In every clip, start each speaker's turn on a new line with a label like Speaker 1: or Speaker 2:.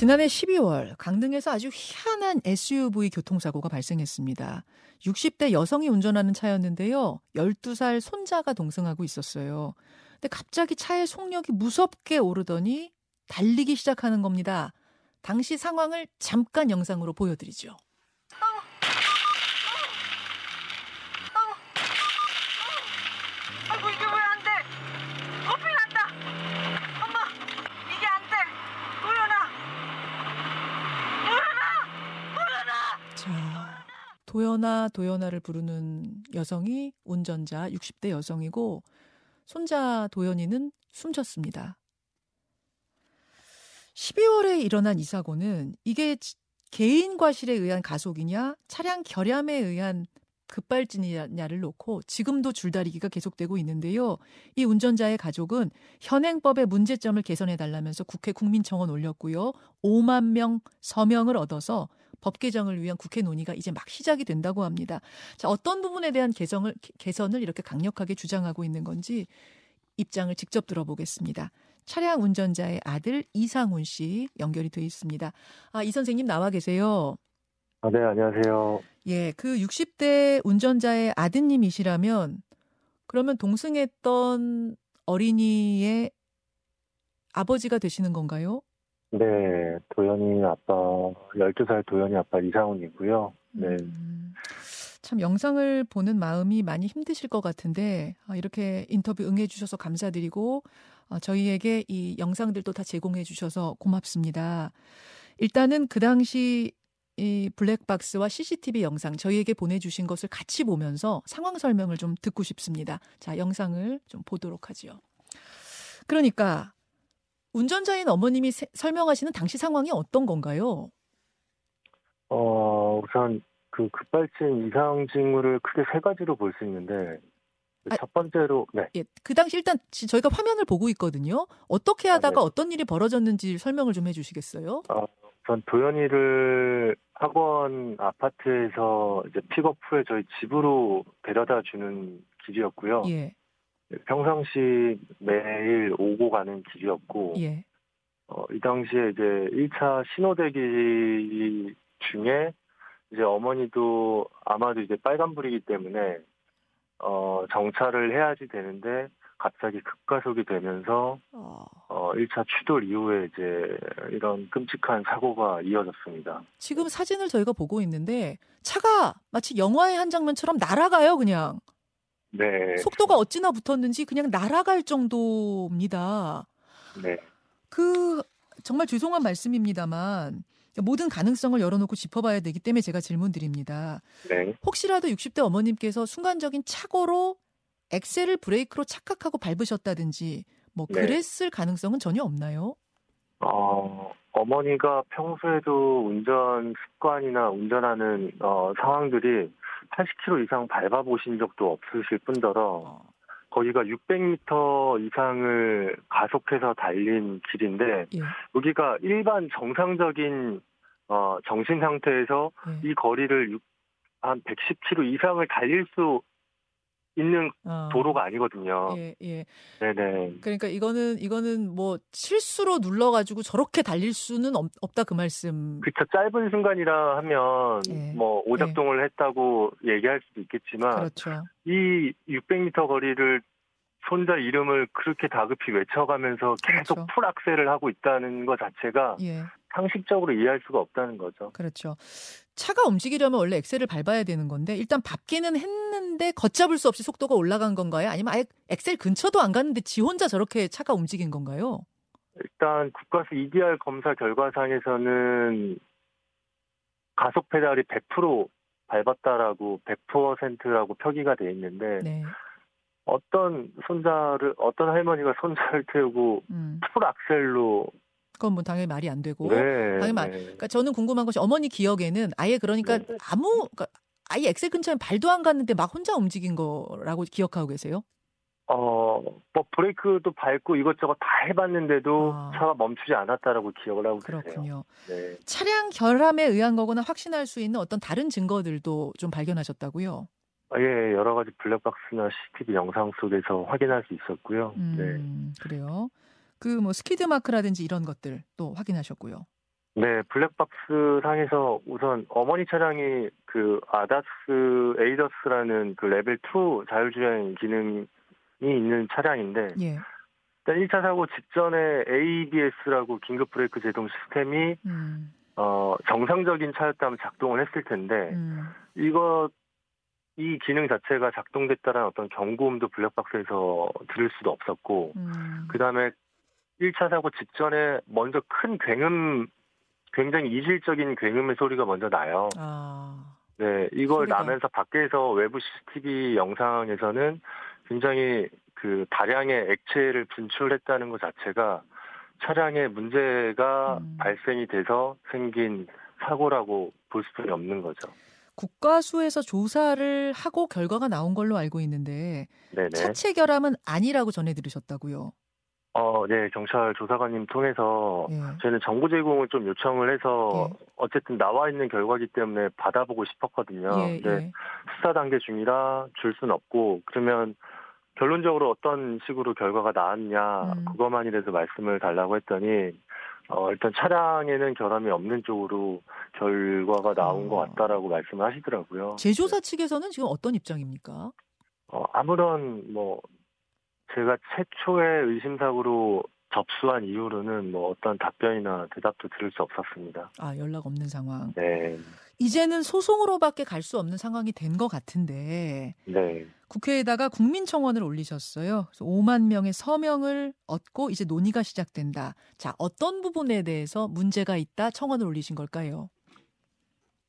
Speaker 1: 지난해 12월 강릉에서 아주 희한한 SUV 교통사고가 발생했습니다. 60대 여성이 운전하는 차였는데요. 12살 손자가 동승하고 있었어요. 근데 갑자기 차의 속력이 무섭게 오르더니 달리기 시작하는 겁니다. 당시 상황을 잠깐 영상으로 보여드리죠.
Speaker 2: 아이고 이게 왜 안 돼? 커피 난다. 엄마 이게 안 돼. 도연아. 도연아. 도연아.
Speaker 1: 자, 도연아, 도연아를 부르는 여성이 운전자 60대 여성이고 손자 도연이는 숨졌습니다. 12월에 일어난 이 사고는 이게 지- 개인 과실에 의한 가속이냐 차량 결함에 의한 급발진이냐를 놓고 지금도 줄다리기가 계속되고 있는데요. 이 운전자의 가족은 현행법의 문제점을 개선해 달라면서 국회 국민청원 올렸고요. 5만 명 서명을 얻어서 법 개정을 위한 국회 논의가 이제 막 시작이 된다고 합니다. 자, 어떤 부분에 대한 개정을 개선을 이렇게 강력하게 주장하고 있는 건지 입장을 직접 들어보겠습니다. 차량 운전자의 아들 이상훈 씨 연결이 돼 있습니다. 아, 이 선생님 나와 계세요.
Speaker 3: 아, 네, 안녕하세요.
Speaker 1: 예, 그 60대 운전자의 아드님이시라면 그러면 동승했던 어린이의 아버지가 되시는 건가요?
Speaker 3: 네, 도연이 아빠, 12살 도연이 아빠 이상훈이고요. 네.
Speaker 1: 음, 참 영상을 보는 마음이 많이 힘드실 것 같은데 아, 이렇게 인터뷰 응해 주셔서 감사드리고 어, 저희에게 이 영상들도 다 제공해 주셔서 고맙습니다. 일단은 그 당시 이 블랙박스와 CCTV 영상 저희에게 보내주신 것을 같이 보면서 상황 설명을 좀 듣고 싶습니다. 자, 영상을 좀 보도록 하지요. 그러니까 운전자인 어머님이 세- 설명하시는 당시 상황이 어떤 건가요?
Speaker 3: 어, 우선 그 급발진 이상 징후를 크게 세 가지로 볼 수 있는데,
Speaker 1: 아,
Speaker 3: 첫 번째로, 네.
Speaker 1: 예, 그 당시 일단 지- 저희가 화면을 보고 있거든요. 어떻게 하다가
Speaker 3: 네.
Speaker 1: 어떤 일이 벌어졌는지 설명을 좀 해주시겠어요?
Speaker 3: 우선 도연이를 학원 아파트에서 이제 픽업 후에 저희 집으로 데려다 주는 길이었고요.
Speaker 1: 예,
Speaker 3: 평상시 매일 오고 가는 길이었고,
Speaker 1: 예,
Speaker 3: 어, 이 당시에 이제 1차 신호대기 중에 이제 어머니도 아마도 이제 빨간불이기 때문에 어, 정차를 해야지 되는데 갑자기 급가속이 되면서
Speaker 1: 어,
Speaker 3: 어, 1차 추돌 이후에 이제 이런 끔찍한 사고가 이어졌습니다.
Speaker 1: 지금 사진을 저희가 보고 있는데 차가 마치 영화의 한 장면처럼 날아가요, 그냥.
Speaker 3: 네.
Speaker 1: 속도가 어찌나 붙었는지 그냥 날아갈 정도입니다.
Speaker 3: 네.
Speaker 1: 그 정말 죄송한 말씀입니다만 모든 가능성을 열어놓고 짚어봐야 되기 때문에 제가 질문드립니다.
Speaker 3: 네.
Speaker 1: 혹시라도 60대 어머님께서 순간적인 착오로 엑셀을 브레이크로 착각하고 밟으셨다든지 뭐
Speaker 3: 네.
Speaker 1: 그랬을 가능성은 전혀 없나요?
Speaker 3: 어, 어머니가 평소에도 운전 습관이나 운전하는 어, 상황들이 80km 이상 밟아보신 적도 없으실 뿐더러
Speaker 1: 어,
Speaker 3: 거기가 600m 이상을 가속해서 달린 길인데
Speaker 1: 예,
Speaker 3: 여기가 일반 정상적인 어, 정신 상태에서
Speaker 1: 예.
Speaker 3: 이 거리를 육- 한 110km 이상을 달릴 수 있는
Speaker 1: 어,
Speaker 3: 도로가 아니거든요.
Speaker 1: 예, 예.
Speaker 3: 네네.
Speaker 1: 그러니까 이거는 이거는 뭐 실수로 눌러가지고 저렇게 달릴 수는 없, 없다 그 말씀.
Speaker 3: 그쵸 짧은 순간이라 하면
Speaker 1: 예.
Speaker 3: 뭐 오작동을 했다고 얘기할 수도 있겠지만
Speaker 1: 그렇죠.
Speaker 3: 이 600m 거리를 손자 이름을 그렇게 다급히 외쳐가면서 계속
Speaker 1: 그렇죠.
Speaker 3: 풀 악셀을 하고 있다는 것 자체가
Speaker 1: 예,
Speaker 3: 상식적으로 이해할 수가 없다는 거죠.
Speaker 1: 그렇죠. 차가 움직이려면 원래 엑셀을 밟아야 되는 건데 일단 밟기는 했는데 걷잡을 수 없이 속도가 올라간 건가요? 아니면 아예 엑셀 근처도 안 갔는데 지 혼자 저렇게 차가 움직인 건가요?
Speaker 3: 일단 국가수 EDR 검사 결과상에서는 가속 페달이 100% 밟았다라고 100%라고 표기가 돼 있는데
Speaker 1: 네.
Speaker 3: 어떤 손자를 어떤 할머니가 손자를 태우고
Speaker 1: 음.
Speaker 3: 풀 악셀로
Speaker 1: 그건 뭐 당연히 말이 안 되고.
Speaker 3: 네,
Speaker 1: 당연히 말-
Speaker 3: 네.
Speaker 1: 그러니까 저는 궁금한 것이 어머니 기억에는 아예 그러니까
Speaker 3: 네.
Speaker 1: 아무 그러니까 아예 엑셀 근처에 발도 안 갔는데 막 혼자 움직인 거라고 기억하고 계세요?
Speaker 3: 어, 뭐 브레이크도 밟고 이것저것 다 해봤는데도
Speaker 1: 아.
Speaker 3: 차가 멈추지 않았다라고 기억을 하고 계세요.
Speaker 1: 그렇군요.
Speaker 3: 네.
Speaker 1: 차량 결함에 의한 거거나 확신할 수 있는 어떤 다른 증거들도 좀 발견하셨다고요?
Speaker 3: 아, 예, 여러 가지 블랙박스나 CCTV 영상 속에서 확인할 수 있었고요. 네.
Speaker 1: 음, 그래요. 그 뭐 스키드 마크라든지 이런 것들 또 확인하셨고요.
Speaker 3: 네, 블랙박스 상에서 우선 어머니 차량이 그 ADAS ADAS라는 그 레벨 2 자율주행 기능이 있는 차량인데
Speaker 1: 예.
Speaker 3: 일단 1차 사고 직전에 ABS라고 긴급 브레이크 제동 시스템이
Speaker 1: 음.
Speaker 3: 어, 정상적인 차였다면 작동을 했을 텐데
Speaker 1: 음.
Speaker 3: 이거 이 기능 자체가 작동됐다는 어떤 경고음도 블랙박스에서 들을 수도 없었고
Speaker 1: 음.
Speaker 3: 그다음에 1차 사고 직전에 먼저 큰 굉음 굉장히 이질적인 굉음의 소리가 먼저 나요.
Speaker 1: 아.
Speaker 3: 네, 이걸
Speaker 1: 소리가.
Speaker 3: 나면서 밖에서 외부 CCTV 영상에서는 굉장히 그 다량의 액체를 분출했다는 것 자체가 차량에 문제가
Speaker 1: 음.
Speaker 3: 발생이 돼서 생긴 사고라고 볼 수밖에 없는 거죠.
Speaker 1: 국과수에서 조사를 하고 결과가 나온 걸로 알고 있는데
Speaker 3: 네네.
Speaker 1: 차체 결함은 아니라고 전해 들으셨다고요.
Speaker 3: 어, 네, 경찰 조사관님 통해서
Speaker 1: 예.
Speaker 3: 저희는 정보 제공을 좀 요청을 해서
Speaker 1: 예.
Speaker 3: 어쨌든 나와 있는 결과기 때문에 받아보고 싶었거든요.
Speaker 1: 예,
Speaker 3: 근데
Speaker 1: 예.
Speaker 3: 수사 단계 중이라 줄 순 없고 그러면 결론적으로 어떤 식으로 결과가 나왔냐
Speaker 1: 음.
Speaker 3: 그것만이라도 말씀을 달라고 했더니 어, 일단 차량에는 결함이 없는 쪽으로 결과가 나온
Speaker 1: 어.
Speaker 3: 것 같다라고 말씀을 하시더라고요.
Speaker 1: 제조사 측에서는 지금 어떤 입장입니까?
Speaker 3: 어, 아무런 뭐 제가 최초의 의심사고로 접수한 이후로는 뭐 어떤 답변이나 대답도 들을 수 없었습니다.
Speaker 1: 아, 연락 없는 상황.
Speaker 3: 네,
Speaker 1: 이제는 소송으로밖에 갈 수 없는 상황이 된 것 같은데
Speaker 3: 네,
Speaker 1: 국회에다가 국민청원을 올리셨어요. 그래서 5만 명의 서명을 얻고 이제 논의가 시작된다. 자, 어떤 부분에 대해서 문제가 있다 청원을 올리신 걸까요?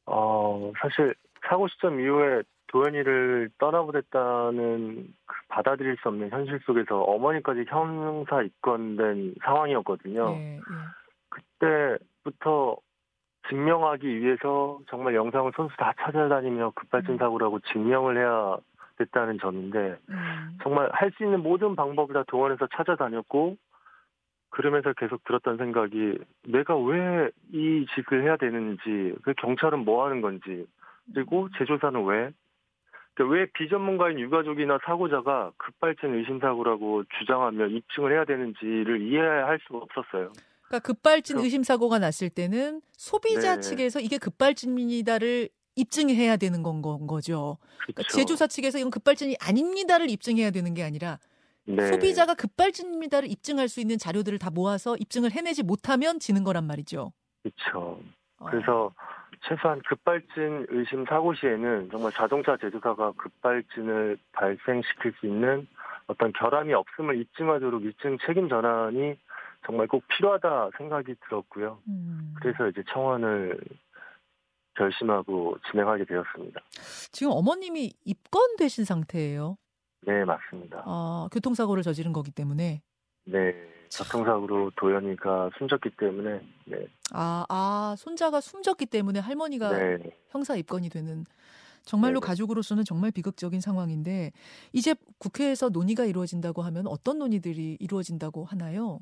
Speaker 3: 어, 사실 사고 시점 이후에 도현이를 떠나보냈다는 그 받아들일 수 없는 현실 속에서 어머니까지 형사 입건된 상황이었거든요.
Speaker 1: 예, 예.
Speaker 3: 그때부터 증명하기 위해서 정말 영상을 손수 다 찾아다니며 급발진
Speaker 1: 음.
Speaker 3: 사고라고 증명을 해야 됐다는 점인데
Speaker 1: 음,
Speaker 3: 정말 할 수 있는 모든 방법을 다 동원해서 찾아다녔고 그러면서 계속 들었던 생각이 내가 왜 이 짓을 해야 되는지 그 경찰은 뭐 하는 건지 그리고 제조사는 왜 그러니까 왜 비전문가인 유가족이나 사고자가 급발진 의심 사고라고 주장하며 입증을 해야 되는지를 이해할 수가 없었어요.
Speaker 1: 그러니까 급발진
Speaker 3: 그럼-
Speaker 1: 의심 사고가 났을 때는 소비자
Speaker 3: 네.
Speaker 1: 측에서 이게 급발진이다를 입증해야 되는 건, 건 거죠. 그러니까
Speaker 3: 그렇죠.
Speaker 1: 제조사 측에서 이건 급발진이 아닙니다를 입증해야 되는 게 아니라
Speaker 3: 네.
Speaker 1: 소비자가 급발진입니다를 입증할 수 있는 자료들을 다 모아서 입증을 해내지 못하면 지는 거란 말이죠.
Speaker 3: 그렇죠.
Speaker 1: 어.
Speaker 3: 그래서 최소한 급발진 의심 사고 시에는 정말 자동차 제조사가 급발진을 발생시킬 수 있는 어떤 결함이 없음을 입증하도록 입증 책임 전환이 정말 꼭 필요하다 생각이 들었고요.
Speaker 1: 음.
Speaker 3: 그래서 이제 청원을 결심하고 진행하게 되었습니다.
Speaker 1: 지금 어머님이 입건되신 상태예요.
Speaker 3: 네, 맞습니다.
Speaker 1: 아, 교통사고를 저지른 거기 때문에.
Speaker 3: 네, 교통사고로 도연이가 숨졌기 때문에 네,
Speaker 1: 아, 아, 손자가 숨졌기 때문에 할머니가
Speaker 3: 네,
Speaker 1: 형사 입건이 되는 정말로
Speaker 3: 네네.
Speaker 1: 가족으로서는 정말 비극적인 상황인데 이제 국회에서 논의가 이루어진다고 하면 어떤 논의들이 이루어진다고 하나요?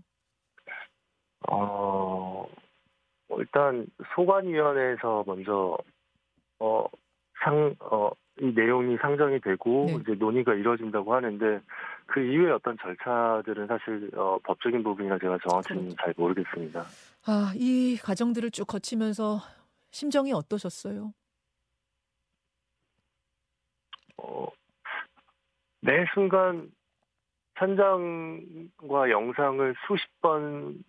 Speaker 3: 어, 뭐 일단 소관위원회에서 먼저 어, 상, 어, 이 내용이 상정이 되고
Speaker 1: 네.
Speaker 3: 이제 논의가 이루어진다고 하는데 그 이후에 어떤 절차들은 사실 어, 법적인 부분이라 제가 정확히는
Speaker 1: 그렇죠.
Speaker 3: 잘 모르겠습니다.
Speaker 1: 아, 이 과정들을 쭉 거치면서 심정이 어떠셨어요?
Speaker 3: 어, 매 순간 현장과 영상을 수십 번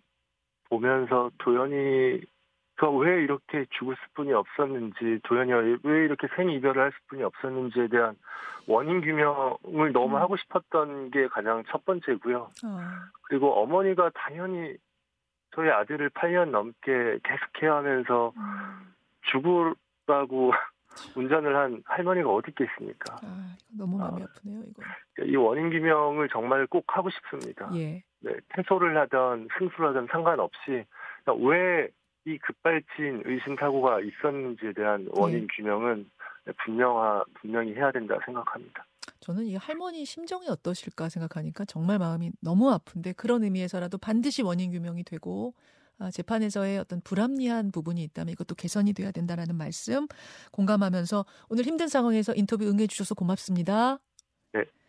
Speaker 3: 보면서 도연이가 왜 이렇게 죽을 수뿐이 없었는지, 도연이가 왜 이렇게 생이별을 할 수뿐이 없었는지에 대한 원인 규명을 너무
Speaker 1: 음.
Speaker 3: 하고 싶었던 게 가장 첫 번째고요.
Speaker 1: 아,
Speaker 3: 그리고 어머니가 당연히 저희 아들을 8년 넘게 계속해야 하면서
Speaker 1: 음,
Speaker 3: 죽으라고 운전을 한 할머니가 어디 있겠습니까?
Speaker 1: 아, 너무 마음이 아 프네요, 이거.
Speaker 3: 이 원인 규명을 정말 꼭 하고 싶습니다.
Speaker 1: 예.
Speaker 3: 네, 퇴소를 하던 승수를 하던 상관없이 왜 이 급발진 의심 사고가 있었는지에 대한 원인
Speaker 1: 예.
Speaker 3: 규명은 분명하 분명히 해야 된다 생각합니다.
Speaker 1: 저는 이 할머니 심정이 어떠실까 생각하니까 정말 마음이 너무 아픈데 그런 의미에서라도 반드시 원인 규명이 되고 아, 재판에서의 어떤 불합리한 부분이 있다면 이것도 개선이 돼야 된다라는 말씀 공감하면서 오늘 힘든 상황에서 인터뷰 응해 주셔서 고맙습니다.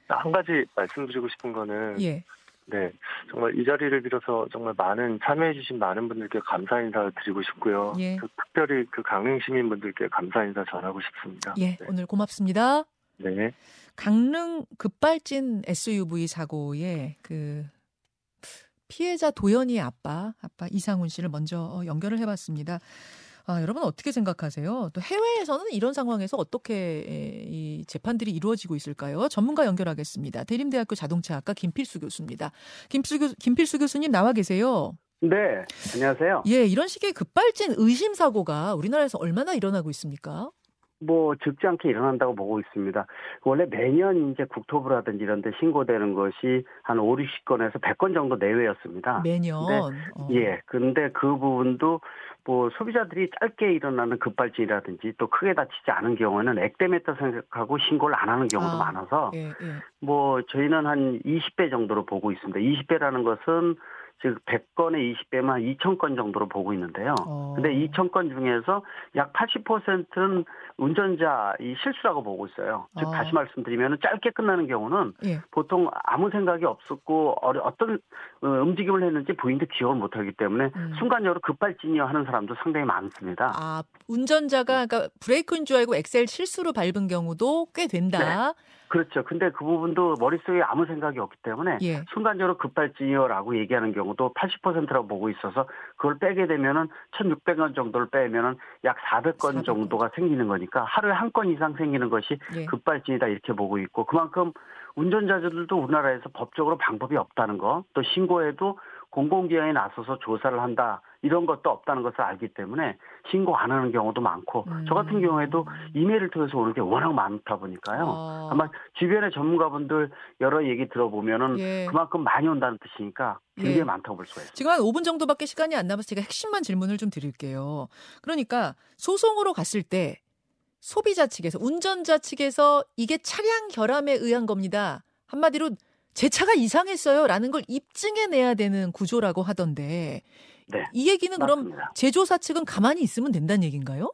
Speaker 3: 한 가지 말씀드리고 싶은 거는
Speaker 1: 예.
Speaker 3: 네, 정말 이 자리를 빌어서 정말 많은 참여해주신 많은 분들께 감사 인사 드리고 싶고요.
Speaker 1: 예.
Speaker 3: 그 특별히 그 강릉 시민분들께 감사 인사 전하고 싶습니다.
Speaker 1: 예,
Speaker 3: 네.
Speaker 1: 오늘 고맙습니다.
Speaker 3: 네.
Speaker 1: 강릉 급발진 SUV 사고의 그 피해자 도연이의 아빠, 아빠 이상훈 씨를 먼저 어, 연결을 해봤습니다. 아, 여러분 어떻게 생각하세요? 또 해외에서는 이런 상황에서 어떻게 에, 이 재판들이 이루어지고 있을까요? 전문가 연결하겠습니다. 대림대학교 자동차학과 김필수 교수입니다. 김필수, 교, 김필수 교수님 나와 계세요.
Speaker 4: 네, 안녕하세요.
Speaker 1: 예, 이런 식의 급발진 의심 사고가 우리나라에서 얼마나 일어나고 있습니까?
Speaker 4: 뭐 적지 않게 일어난다고 보고 있습니다. 원래 매년 이제 국토부라든지 이런 데 신고되는 것이 한 5, 60건에서 100건 정도 내외였습니다.
Speaker 1: 매년.
Speaker 4: 네.
Speaker 1: 어.
Speaker 4: 예. 근데 그 부분도 뭐 소비자들이 짧게 일어나는 급발진이라든지 또 크게 다치지 않은 경우에는 액땜했다 생각하고 신고를 안 하는 경우도
Speaker 1: 아,
Speaker 4: 많아서
Speaker 1: 예, 예.
Speaker 4: 뭐 저희는 한 20배 정도로 보고 있습니다. 20배라는 것은 즉 100건에 20배만 2,000건 정도로 보고 있는데요.
Speaker 1: 어.
Speaker 4: 근데 2,000건 중에서 약 80%는 운전자 이 실수라고 보고 있어요. 즉
Speaker 1: 어.
Speaker 4: 다시 말씀드리면 짧게 끝나는 경우는
Speaker 1: 예.
Speaker 4: 보통 아무 생각이 없었고 어려- 어떤 어, 움직임을 했는지 부인도 기억을 못하기 때문에
Speaker 1: 음.
Speaker 4: 순간적으로 급발진이어 하는 사람도 상당히 많습니다.
Speaker 1: 아, 운전자가 그러니까 브레이크인 줄 알고 엑셀 실수로 밟은 경우도 꽤 된다.
Speaker 4: 그렇죠. 근데 그 부분도 머릿속에 아무 생각이 없기 때문에
Speaker 1: 예.
Speaker 4: 순간적으로 급발진이요라고 얘기하는 경우도 80%라고 보고 있어서 그걸 빼게 되면은 1,600건 정도를 빼면은 약 400건
Speaker 1: 400건.
Speaker 4: 정도가 생기는 거니까 하루에 한 건 이상 생기는 것이
Speaker 1: 예.
Speaker 4: 급발진이다 이렇게 보고 있고 그만큼 운전자들도 우리나라에서 법적으로 방법이 없다는 거 또 신고해도 공공기관에 나서서 조사를 한다 이런 것도 없다는 것을 알기 때문에 신고 안 하는 경우도 많고
Speaker 1: 음.
Speaker 4: 저 같은 경우에도 이메일을 통해서 오는 게 워낙 많다 보니까요.
Speaker 1: 아,
Speaker 4: 아마 주변의 전문가분들 여러 얘기 들어보면은
Speaker 1: 예.
Speaker 4: 그만큼 많이 온다는 뜻이니까 굉장히
Speaker 1: 예.
Speaker 4: 많다고 볼 수가 있어요.
Speaker 1: 지금 한 5분 정도밖에 시간이 안 남아서 제가 핵심만 질문을 좀 드릴게요. 그러니까 소송으로 갔을 때 소비자 측에서 운전자 측에서 이게 차량 결함에 의한 겁니다. 한마디로 제 차가 이상했어요라는 걸 입증해 내야 되는 구조라고 하던데
Speaker 4: 네.
Speaker 1: 이 얘기는 그럼
Speaker 4: 맞습니다.
Speaker 1: 제조사 측은 가만히 있으면 된다는 얘기인가요?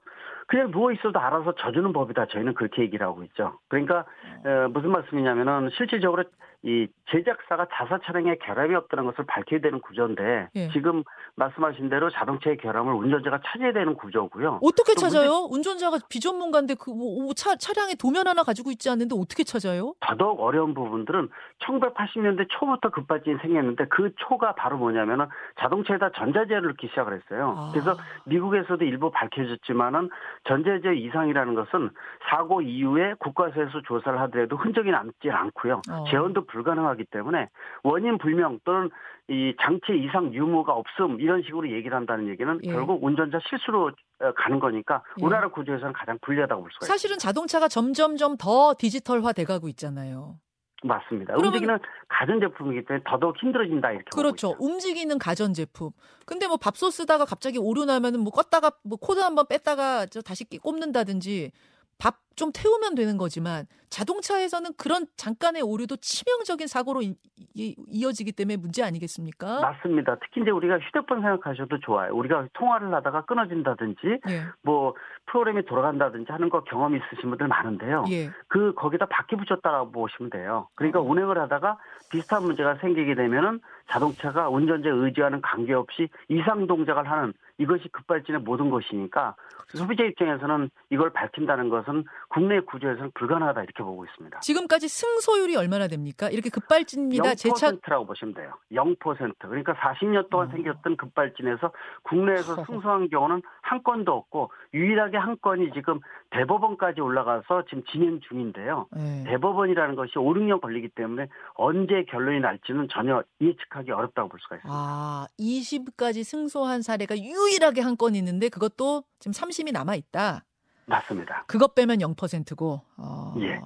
Speaker 4: 그냥 누워 있어도 알아서 져주는 법이다. 저희는 그렇게 얘기를 하고 있죠. 그러니까 어, 무슨 말씀이냐면은 실질적으로 이 제작사가 자사 차량에 결함이 없다는 것을 밝혀야 되는 구조인데
Speaker 1: 예.
Speaker 4: 지금 말씀하신 대로 자동차의 결함을 운전자가 찾아야 되는 구조고요.
Speaker 1: 어떻게
Speaker 4: 또
Speaker 1: 찾아요? 운전자가 비전문가인데 그 뭐, 차, 차량에 도면 하나 가지고 있지 않는데 어떻게 찾아요?
Speaker 4: 더더욱 어려운 부분들은 1980년대 초부터 급발진이 생겼는데 그 초가 바로 뭐냐면은 자동차에다 전자제어를 넣기 시작을 했어요.
Speaker 1: 아.
Speaker 4: 그래서 미국에서도 일부 밝혀졌지만은 전자제어 이상이라는 것은 사고 이후에 국가에서 조사를 하더라도 흔적이 남지 않고요.
Speaker 1: 어.
Speaker 4: 재원도 불가능하기 때문에 원인 불명 또는 이 장치 이상 유무가 없음 이런 식으로 얘기를 한다는 얘기는
Speaker 1: 예.
Speaker 4: 결국 운전자 실수로 어, 가는 거니까
Speaker 1: 예.
Speaker 4: 우리나라 구조에서는 가장 불리하다고 볼 수가 있습니다.
Speaker 1: 사실은 자동차가 점점점 더 디지털화 돼가고 있잖아요.
Speaker 4: 맞습니다.
Speaker 1: 그러면-
Speaker 4: 움직이는 가전제품이기 때문에 더더욱 힘들어진다 이렇게
Speaker 1: 그렇죠. 움직이는 가전제품. 근데 뭐 밥솥 쓰다가 갑자기 오류 나면은 뭐 껐다가 뭐 코드 한번 뺐다가 저 다시 끼- 꼽는다든지 밥 좀 태우면 되는 거지만 자동차에서는 그런 잠깐의 오류도 치명적인 사고로 이, 어지기 때문에 문제 아니겠습니까?
Speaker 4: 맞습니다. 특히 이제 우리가 휴대폰 생각하셔도 좋아요. 우리가 통화를 하다가 끊어진다든지
Speaker 1: 예.
Speaker 4: 뭐 프로그램이 돌아간다든지 하는 거 경험 있으신 분들 많은데요.
Speaker 1: 예.
Speaker 4: 그 거기다 바퀴 붙였다라고 보시면 돼요. 그러니까
Speaker 1: 어.
Speaker 4: 운행을 하다가 비슷한 문제가 생기게 되면은 자동차가 운전자의 의지와는 관계없이 이상 동작을 하는 이것이 급발진의 모든 것이니까 소비자 입장에서는 이걸 밝힌다는 것은 국내 구조에서는 불가능하다 이렇게 보고 있습니다.
Speaker 1: 지금까지 승소율이 얼마나 됩니까? 이렇게 급발진입니다. 제 차.
Speaker 4: 0%라고 보시면 돼요. 0%. 그러니까 40년 동안
Speaker 1: 음.
Speaker 4: 생겼던 급발진에서 국내에서. 승소한 경우는 한 건도 없고 유일하게 한 건이 지금 대법원까지 올라가서 지금 진행 중인데요.
Speaker 1: 예.
Speaker 4: 대법원이라는 것이 5, 6년 걸리기 때문에 언제 결론이 날지는 전혀 예측하기 어렵다고 볼 수가 있습니다.
Speaker 1: 아, 20까지 승소한 사례가 유일하게 한 건 있는데 그것도 지금 3심이 남아 있다.
Speaker 4: 맞습니다.
Speaker 1: 그것 빼면 0%고. 어,
Speaker 4: 예.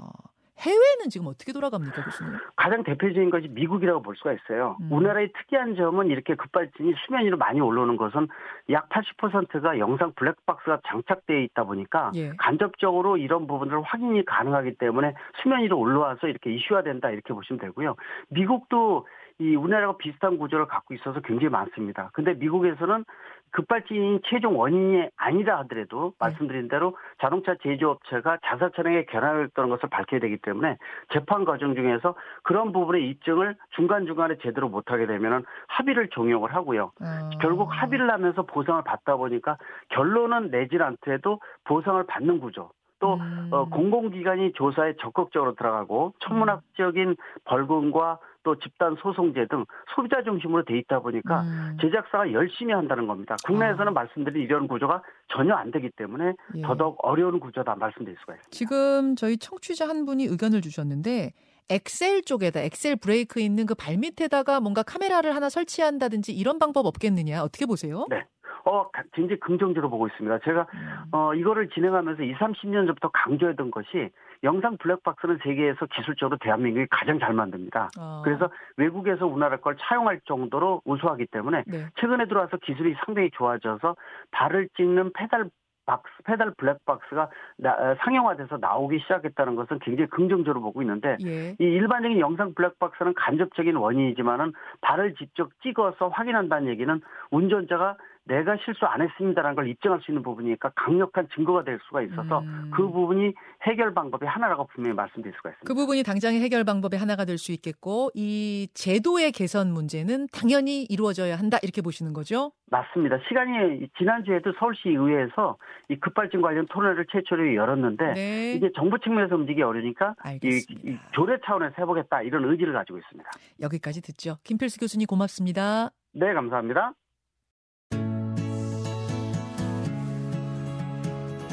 Speaker 1: 해외는 지금 어떻게 돌아갑니까, 교수님?
Speaker 4: 가장 대표적인 것이 미국이라고 볼 수가 있어요.
Speaker 1: 음.
Speaker 4: 우리나라의 특이한 점은 이렇게 급발진이 수면 위로 많이 올라오는 것은 약 80%가 영상 블랙박스가 장착되어 있다 보니까
Speaker 1: 예.
Speaker 4: 간접적으로 이런 부분을 확인이 가능하기 때문에 수면 위로 올라와서 이렇게 이슈화된다 이렇게 보시면 되고요. 미국도 이 우리나라가 비슷한 구조를 갖고 있어서 굉장히 많습니다. 근데 미국에서는 급발진이 최종 원인이 아니다 하더라도
Speaker 1: 네.
Speaker 4: 말씀드린 대로 자동차 제조업체가 자사 차량에 결함했다는 것을 밝혀야 되기 때문에 재판 과정 중에서 그런 부분의 입증을 중간중간에 제대로 못하게 되면 합의를 종용을 하고요.
Speaker 1: 어.
Speaker 4: 결국 합의를 하면서 보상을 받다 보니까 결론은 내질 않더라도 보상을 받는 구조. 또
Speaker 1: 음.
Speaker 4: 어, 공공기관이 조사에 적극적으로 들어가고 천문학적인 벌금과 또 집단 소송제 등 소비자 중심으로 돼 있다 보니까
Speaker 1: 음.
Speaker 4: 제작사가 열심히 한다는 겁니다. 국내에서는
Speaker 1: 아.
Speaker 4: 말씀드린 이런 구조가 전혀 안 되기 때문에
Speaker 1: 예.
Speaker 4: 더더욱 어려운 구조다 말씀드릴 수가 있습니다.
Speaker 1: 지금 저희 청취자 한 분이 의견을 주셨는데 엑셀 쪽에다 엑셀 브레이크 있는 그 발밑에다가 뭔가 카메라를 하나 설치한다든지 이런 방법 없겠느냐 어떻게 보세요?
Speaker 4: 네. 어, 가- 굉장히 긍정적으로 보고 있습니다. 제가
Speaker 1: 음.
Speaker 4: 어, 이거를 진행하면서 20, 30년 전부터 강조했던 것이 영상 블랙박스는 세계에서 기술적으로 대한민국이 가장 잘 만듭니다.
Speaker 1: 어.
Speaker 4: 그래서 외국에서 우리나라 걸 차용할 정도로 우수하기 때문에
Speaker 1: 네.
Speaker 4: 최근에 들어와서 기술이 상당히 좋아져서 발을 찍는 페달 박스, 페달 블랙박스가 나- 어, 상용화돼서 나오기 시작했다는 것은 굉장히 긍정적으로 보고 있는데
Speaker 1: 예.
Speaker 4: 이 일반적인 영상 블랙박스는 간접적인 원인이지만은 발을 직접 찍어서 확인한다는 얘기는 운전자가 내가 실수 안 했습니다라는 걸 입증할 수 있는 부분이니까 강력한 증거가 될 수가 있어서
Speaker 1: 음.
Speaker 4: 그 부분이 해결 방법이 하나라고 분명히 말씀드릴 수가 있습니다.
Speaker 1: 그 부분이 당장의 해결 방법의 하나가 될 수 있겠고 이 제도의 개선 문제는 당연히 이루어져야 한다 이렇게 보시는 거죠?
Speaker 4: 맞습니다. 시간이 지난주에도 서울시 의회에서 이 급발진 관련 토론회를 최초로 열었는데
Speaker 1: 네.
Speaker 4: 이게 정부 측면에서 움직이기 어려우니까 이,
Speaker 1: 알겠습니다.
Speaker 4: 이 조례 차원에서 해보겠다 이런 의지를 가지고 있습니다.
Speaker 1: 여기까지 듣죠. 김필수 교수님 고맙습니다.
Speaker 4: 네, 감사합니다.